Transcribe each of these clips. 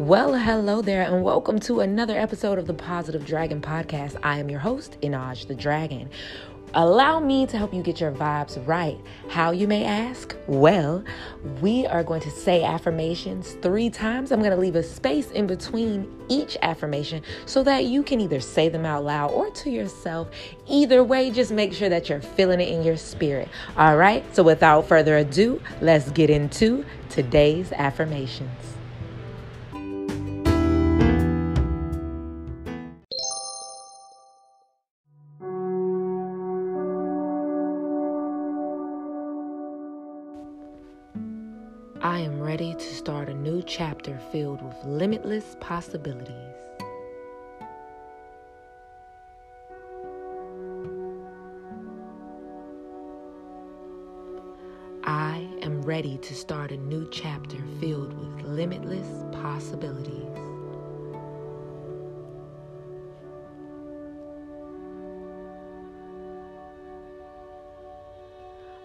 Well, hello there, and welcome to another episode of the Positive Dragon Podcast. I am your host, Inaj the Dragon. Allow me to help you get your vibes right. How you may ask? Well, we are going to say affirmations three times. I'm going to leave a space in between each affirmation so that you can either say them out loud or to yourself. Either way, just make sure that you're feeling it in your spirit. All right, so without further ado, let's get into today's affirmations. I am ready to start a new chapter filled with limitless possibilities. I am ready to start a new chapter filled with limitless possibilities.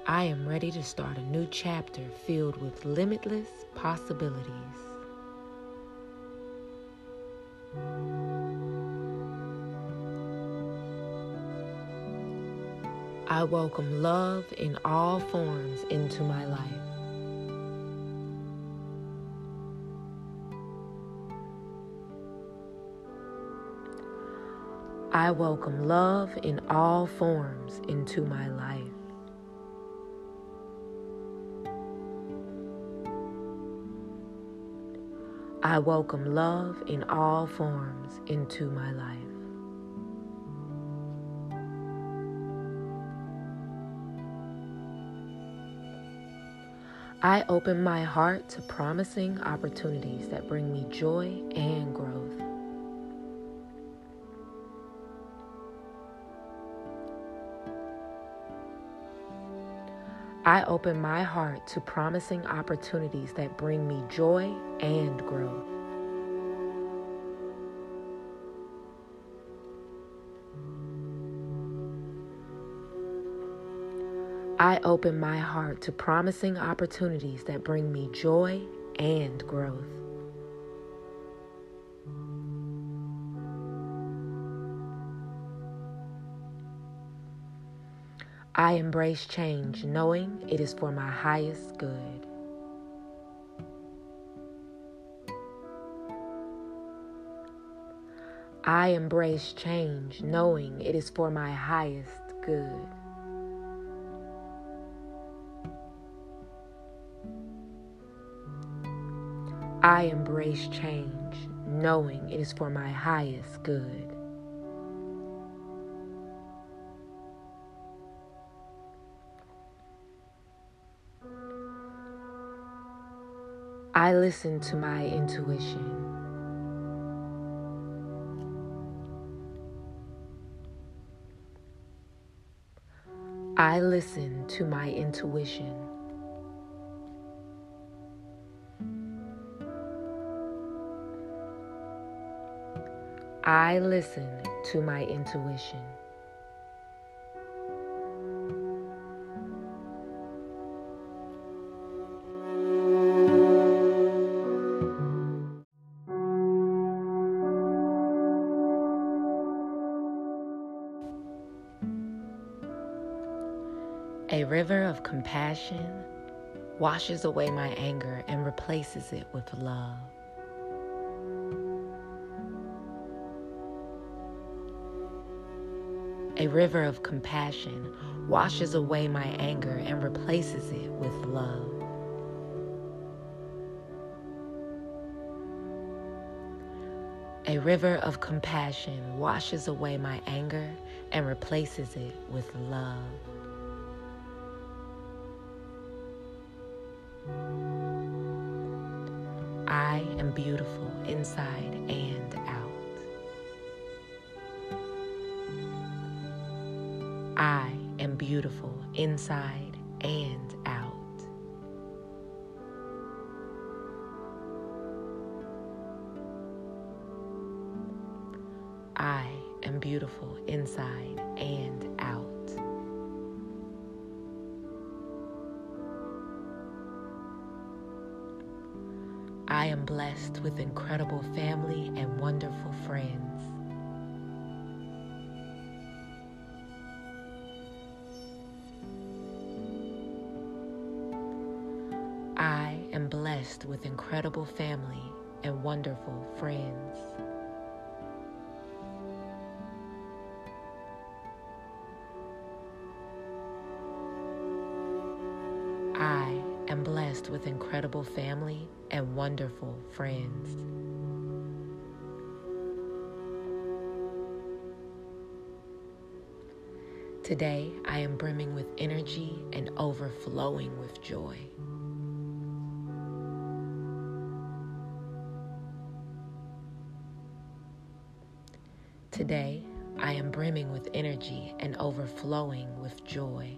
I am ready to start a new chapter filled with limitless possibilities. I welcome love in all forms into my life. I welcome love in all forms into my life. I welcome love in all forms into my life. I open my heart to promising opportunities that bring me joy and growth. I open my heart to promising opportunities that bring me joy and growth. I open my heart to promising opportunities that bring me joy and growth. I embrace change knowing it is for my highest good. I embrace change knowing it is for my highest good. I embrace change knowing it is for my highest good. I listen to my intuition. I listen to my intuition. I listen to my intuition. A river of compassion washes away my anger and replaces it with love. A river of compassion washes away my anger and replaces it with love. A river of compassion washes away my anger and replaces it with love. Beautiful inside and out. I am beautiful inside and out. I am beautiful inside and out. I am blessed with incredible family and wonderful friends. I am blessed with incredible family and wonderful friends. I am blessed with incredible family and wonderful friends. Today, I am brimming with energy and overflowing with joy. Today, I am brimming with energy and overflowing with joy.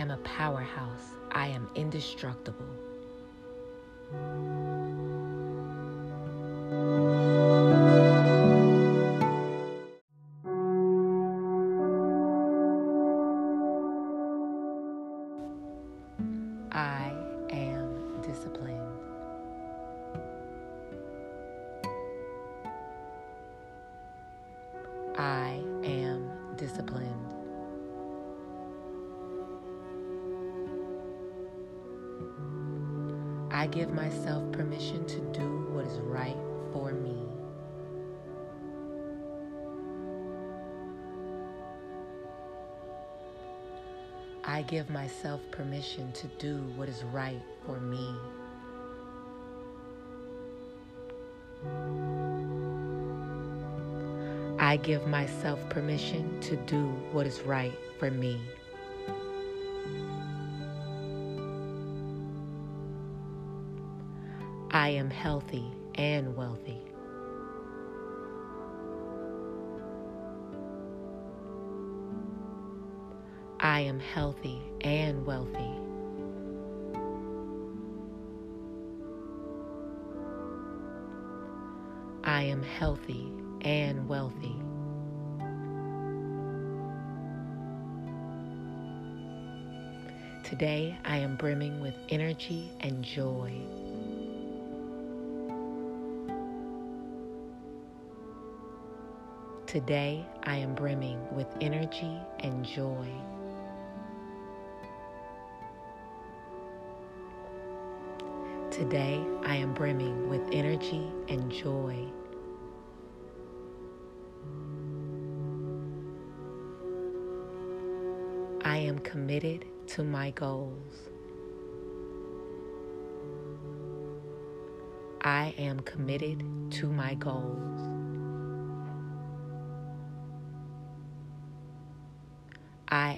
Am a powerhouse. I am indestructible. I am disciplined. Give myself permission to do what is right for me. I give myself permission to do what is right for me. I give myself permission to do what is right for me. I am healthy and wealthy. I am healthy and wealthy. I am healthy and wealthy. Today I am brimming with energy and joy. Today I am brimming with energy and joy. Today I am brimming with energy and joy. I am committed to my goals. I am committed to my goals.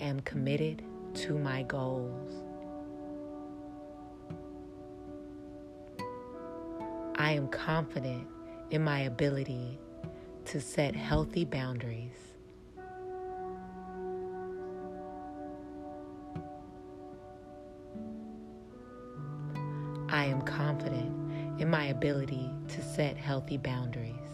Am committed to my goals. I am confident in my ability to set healthy boundaries. I am confident in my ability to set healthy boundaries.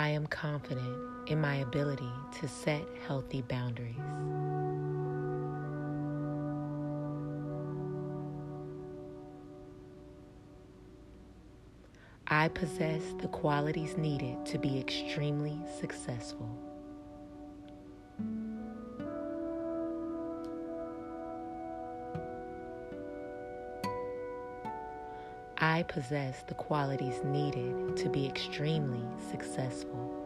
I am confident in my ability to set healthy boundaries. I possess the qualities needed to be extremely successful. I possess the qualities needed to be extremely successful.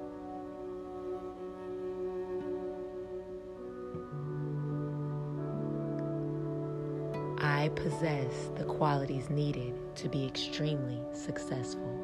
I possess the qualities needed to be extremely successful.